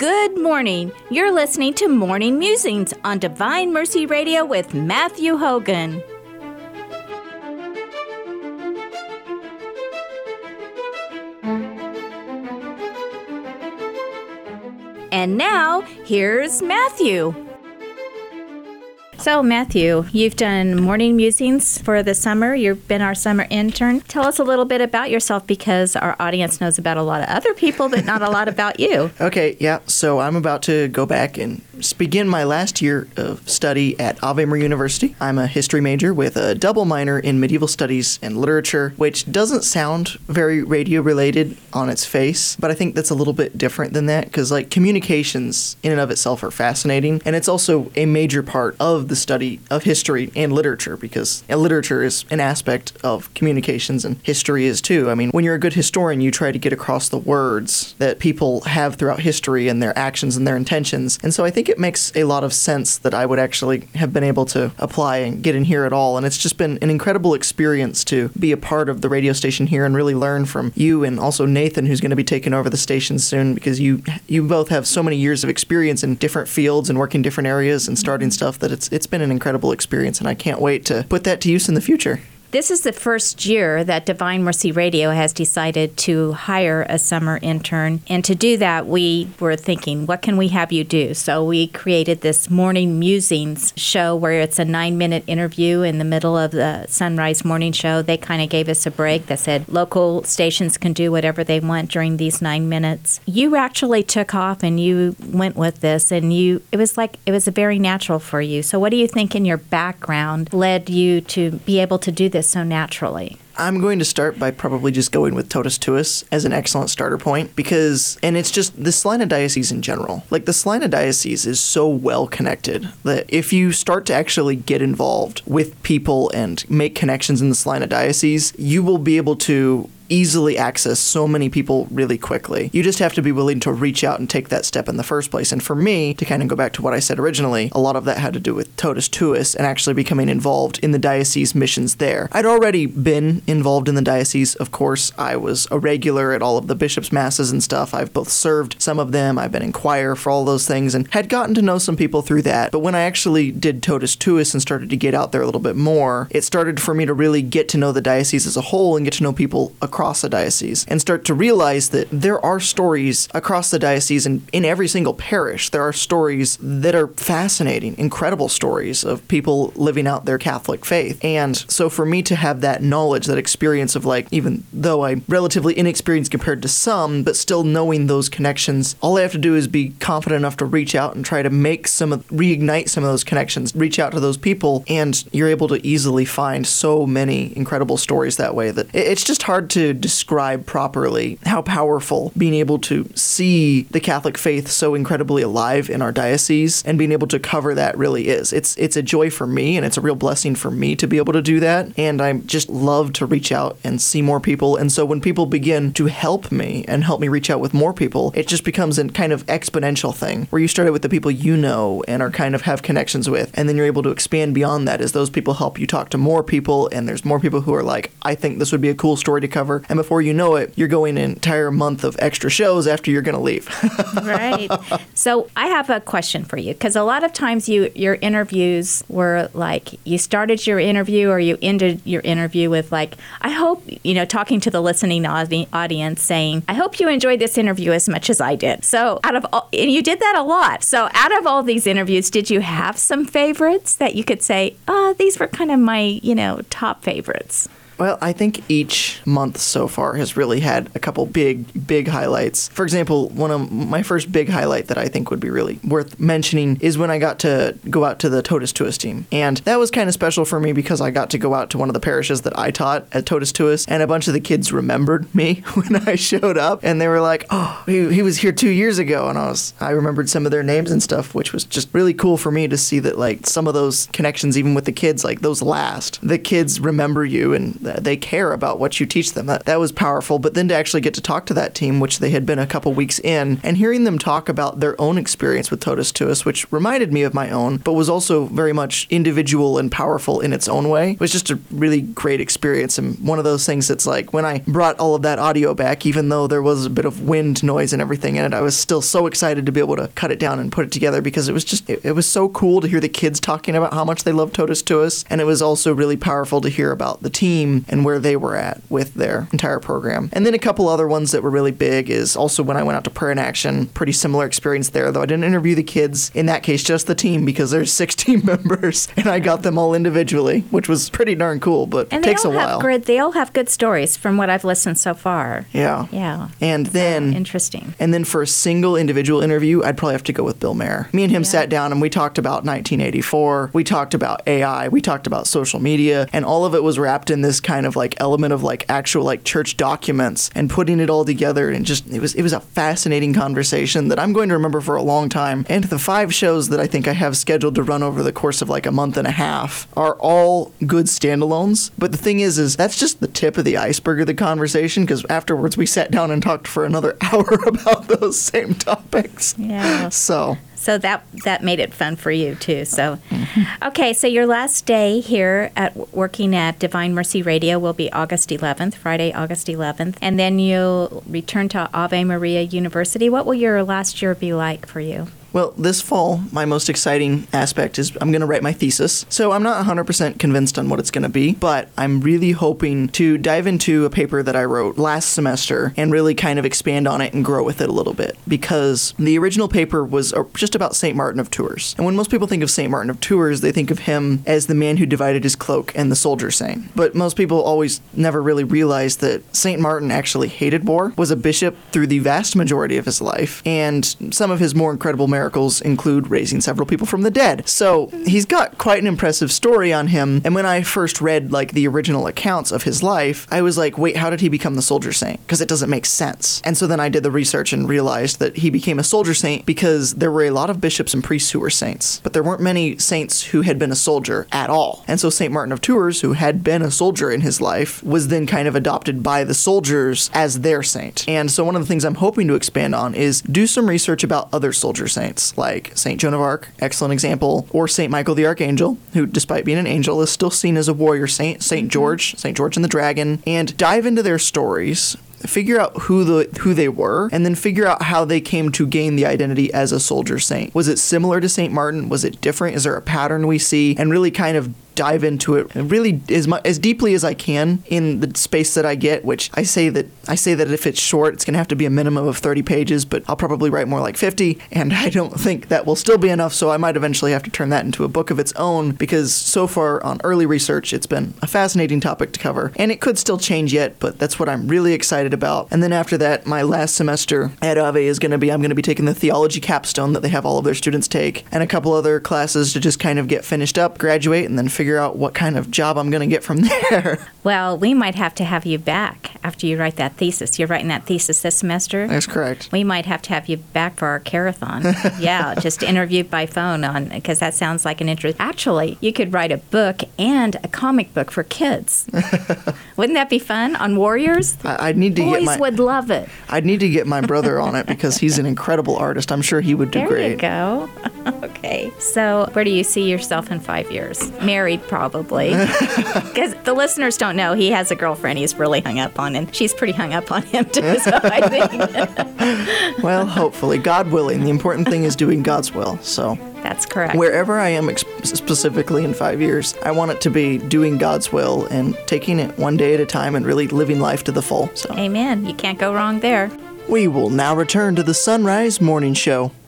Good morning. You're listening to Morning Musings on Divine Mercy Radio with Matthew Hogan. And now, here's Matthew. So, Matthew, you've done morning musings for the summer. You've been our summer intern. Tell us a little bit about yourself because our audience knows about a lot of other people, but not a lot about you. Okay, yeah. So I'm about to go back and begin my last year of study at Ave Maria University. I'm a history major with a double minor in medieval studies and literature, which doesn't sound very radio related on its face, but I think that's a little bit different than that because, like, communications in and of itself are fascinating, and it's also a major part of the study of history and literature because literature is an aspect of communications and history is too. I mean, when you're a good historian, you try to get across the words that people have throughout history and their actions and their intentions, and so I think it makes a lot of sense that I would actually have been able to apply and get in here at all. And it's just been an incredible experience to be a part of the radio station here and really learn from you and also Nathan, who's going to be taking over the station soon because you you both have so many years of experience in different fields and working different areas and starting stuff that it's it's been an incredible experience and I can't wait to put that to use in the future. This is the first year that Divine Mercy Radio has decided to hire a summer intern. And to do that, we were thinking, what can we have you do? So we created this morning musings show where it's a nine minute interview in the middle of the sunrise morning show. They kind of gave us a break that said local stations can do whatever they want during these nine minutes. You actually took off and you went with this, and you, it was like, it was very natural for you. So, what do you think in your background led you to be able to do this? So naturally? I'm going to start by probably just going with Totus Tuus as an excellent starter point because, and it's just the Salina Diocese in general. Like the Salina Diocese is so well connected that if you start to actually get involved with people and make connections in the Salina Diocese, you will be able to easily access so many people really quickly. You just have to be willing to reach out and take that step in the first place. And for me, to kind of go back to what I said originally, a lot of that had to do with Totus Tuus and actually becoming involved in the diocese missions there. I'd already been involved in the diocese, of course. I was a regular at all of the bishops' masses and stuff. I've both served some of them, I've been in choir for all those things, and had gotten to know some people through that. But when I actually did Totus Tuus and started to get out there a little bit more, it started for me to really get to know the diocese as a whole and get to know people across the diocese and start to realize that there are stories across the diocese and in every single parish. There are stories that are fascinating, incredible stories of people living out their Catholic faith. And so for me to have that knowledge, that experience of like, even though I'm relatively inexperienced compared to some, but still knowing those connections, all I have to do is be confident enough to reach out and try to make some of, reignite some of those connections, reach out to those people, and you're able to easily find so many incredible stories that way that it's just hard to describe properly how powerful being able to see the Catholic faith so incredibly alive in our diocese and being able to cover that really is. It's it's a joy for me and it's a real blessing for me to be able to do that. And I just love to reach out and see more people. And so when people begin to help me and help me reach out with more people, it just becomes a kind of exponential thing where you started with the people you know and are kind of have connections with, and then you're able to expand beyond that as those people help you talk to more people, and there's more people who are like, I think this would be a cool story to cover and before you know it, you're going an entire month of extra shows after you're going to leave. right. So I have a question for you because a lot of times you your interviews were like you started your interview or you ended your interview with like I hope you know talking to the listening audi- audience saying I hope you enjoyed this interview as much as I did. So out of all, and you did that a lot. So out of all these interviews, did you have some favorites that you could say, oh, these were kind of my you know top favorites? Well, I think each month so far has really had a couple big, big highlights. For example, one of my first big highlight that I think would be really worth mentioning is when I got to go out to the Totus Tuus team. And that was kind of special for me because I got to go out to one of the parishes that I taught at Totus Tuus, and a bunch of the kids remembered me when I showed up, and they were like, oh, he, he was here two years ago. And I was, I remembered some of their names and stuff, which was just really cool for me to see that, like, some of those connections, even with the kids, like, those last. The kids remember you, and that they care about what you teach them. That, that was powerful. But then to actually get to talk to that team, which they had been a couple weeks in, and hearing them talk about their own experience with Totus Tuus, which reminded me of my own, but was also very much individual and powerful in its own way, was just a really great experience. And one of those things that's like when I brought all of that audio back, even though there was a bit of wind noise and everything in it, I was still so excited to be able to cut it down and put it together because it was just, it, it was so cool to hear the kids talking about how much they love Totus Tuus. And it was also really powerful to hear about the team and where they were at with their entire program. And then a couple other ones that were really big is also when I went out to Prayer in Action, pretty similar experience there, though I didn't interview the kids. In that case, just the team because there's six team members and I got them all individually, which was pretty darn cool, but And it takes a while. have good. They all have good stories from what I've listened so far. Yeah. Yeah. And then Interesting. And then for a single individual interview, I'd probably have to go with Bill Mayer. Me and him sat down and we talked about 1984. We talked about AI. We talked about social media. And all of it was wrapped in this kind of like element of like actual like church documents and putting it all together. And just, it was, it was a fascinating conversation that I'm going to remember for a long time. And the five shows that I think I have scheduled to run over the course of like a month and a half are all good standalones. But the thing is, is that's just the tip of the iceberg of the conversation because afterwards we sat down and talked for another hour about those same topics. Yeah. So So that that made it fun for you too. So, Mm-hmm. okay. So your last day here at working at Divine Mercy Radio will be August 11th, Friday, August 11th, and then you'll return to Ave Maria University. What will your last year be like for you? Well, this fall, my most exciting aspect is I'm going to write my thesis. So I'm not 100% convinced on what it's going to be, but I'm really hoping to dive into a paper that I wrote last semester and really kind of expand on it and grow with it a little bit. Because the original paper was uh, just about St. Martin of Tours. And when most people think of St. Martin of Tours, they think of him as the man who divided his cloak and the soldier saint. But most people always never really realize that St. Martin actually hated war, was a bishop through the vast majority of his life, and some of his more incredible miracles include raising several people from the dead. So he's got quite an impressive story on him. And when I first read like the original accounts of his life, I was like, wait, how did he become the soldier saint? Because it doesn't make sense. And so then I did the research and realized that he became a soldier saint because there were a lot of bishops and priests who were saints, but there weren't many saints who had been a soldier at all. And so St. Martin of Tours, who had been a soldier in his life, was then kind of adopted by the soldiers as their saint. And so one of the things I'm hoping to expand on is do some research about other soldier saints, like St. Joan of Arc, excellent example, or St. Michael the Archangel, who, despite being an angel, is still seen as a warrior saint, St. Mm-hmm. George, St. George and the Dragon, and dive into their stories figure out who the who they were and then figure out how they came to gain the identity as a soldier saint. Was it similar to St. Martin? Was it different? Is there a pattern we see? And really kind of dive into it really as mu- as deeply as I can in the space that I get, which I say that I say that if it's short, it's going to have to be a minimum of 30 pages, but I'll probably write more like 50, and I don't think that will still be enough, so I might eventually have to turn that into a book of its own because so far on early research, it's been a fascinating topic to cover, and it could still change yet, but that's what I'm really excited about. And then after that, my last semester at Ave is going to be I'm going to be taking the theology capstone that they have all of their students take, and a couple other classes to just kind of get finished up, graduate, and then figure out what kind of job I'm going to get from there. Well, we might have to have you back after you write that thesis. You're writing that thesis this semester. That's correct. We might have to have you back for our carathon. yeah, just interview by phone on because that sounds like an interest. Actually, you could write a book and a comic book for kids. Wouldn't that be fun on warriors? I, I'd need to Boys get my would love it. I'd need to get my brother on it because he's an incredible artist. I'm sure he would do There great. There you go. okay. So, where do you see yourself in five years? Married, probably. Because the listeners don't know, he has a girlfriend he's really hung up on, and she's pretty hung up on him too. So I think Well, hopefully, God willing. The important thing is doing God's will. So, that's correct. wherever I am ex- specifically in five years, I want it to be doing God's will and taking it one day at a time and really living life to the full. So, Amen. You can't go wrong there. we will now return to the Sunrise Morning Show.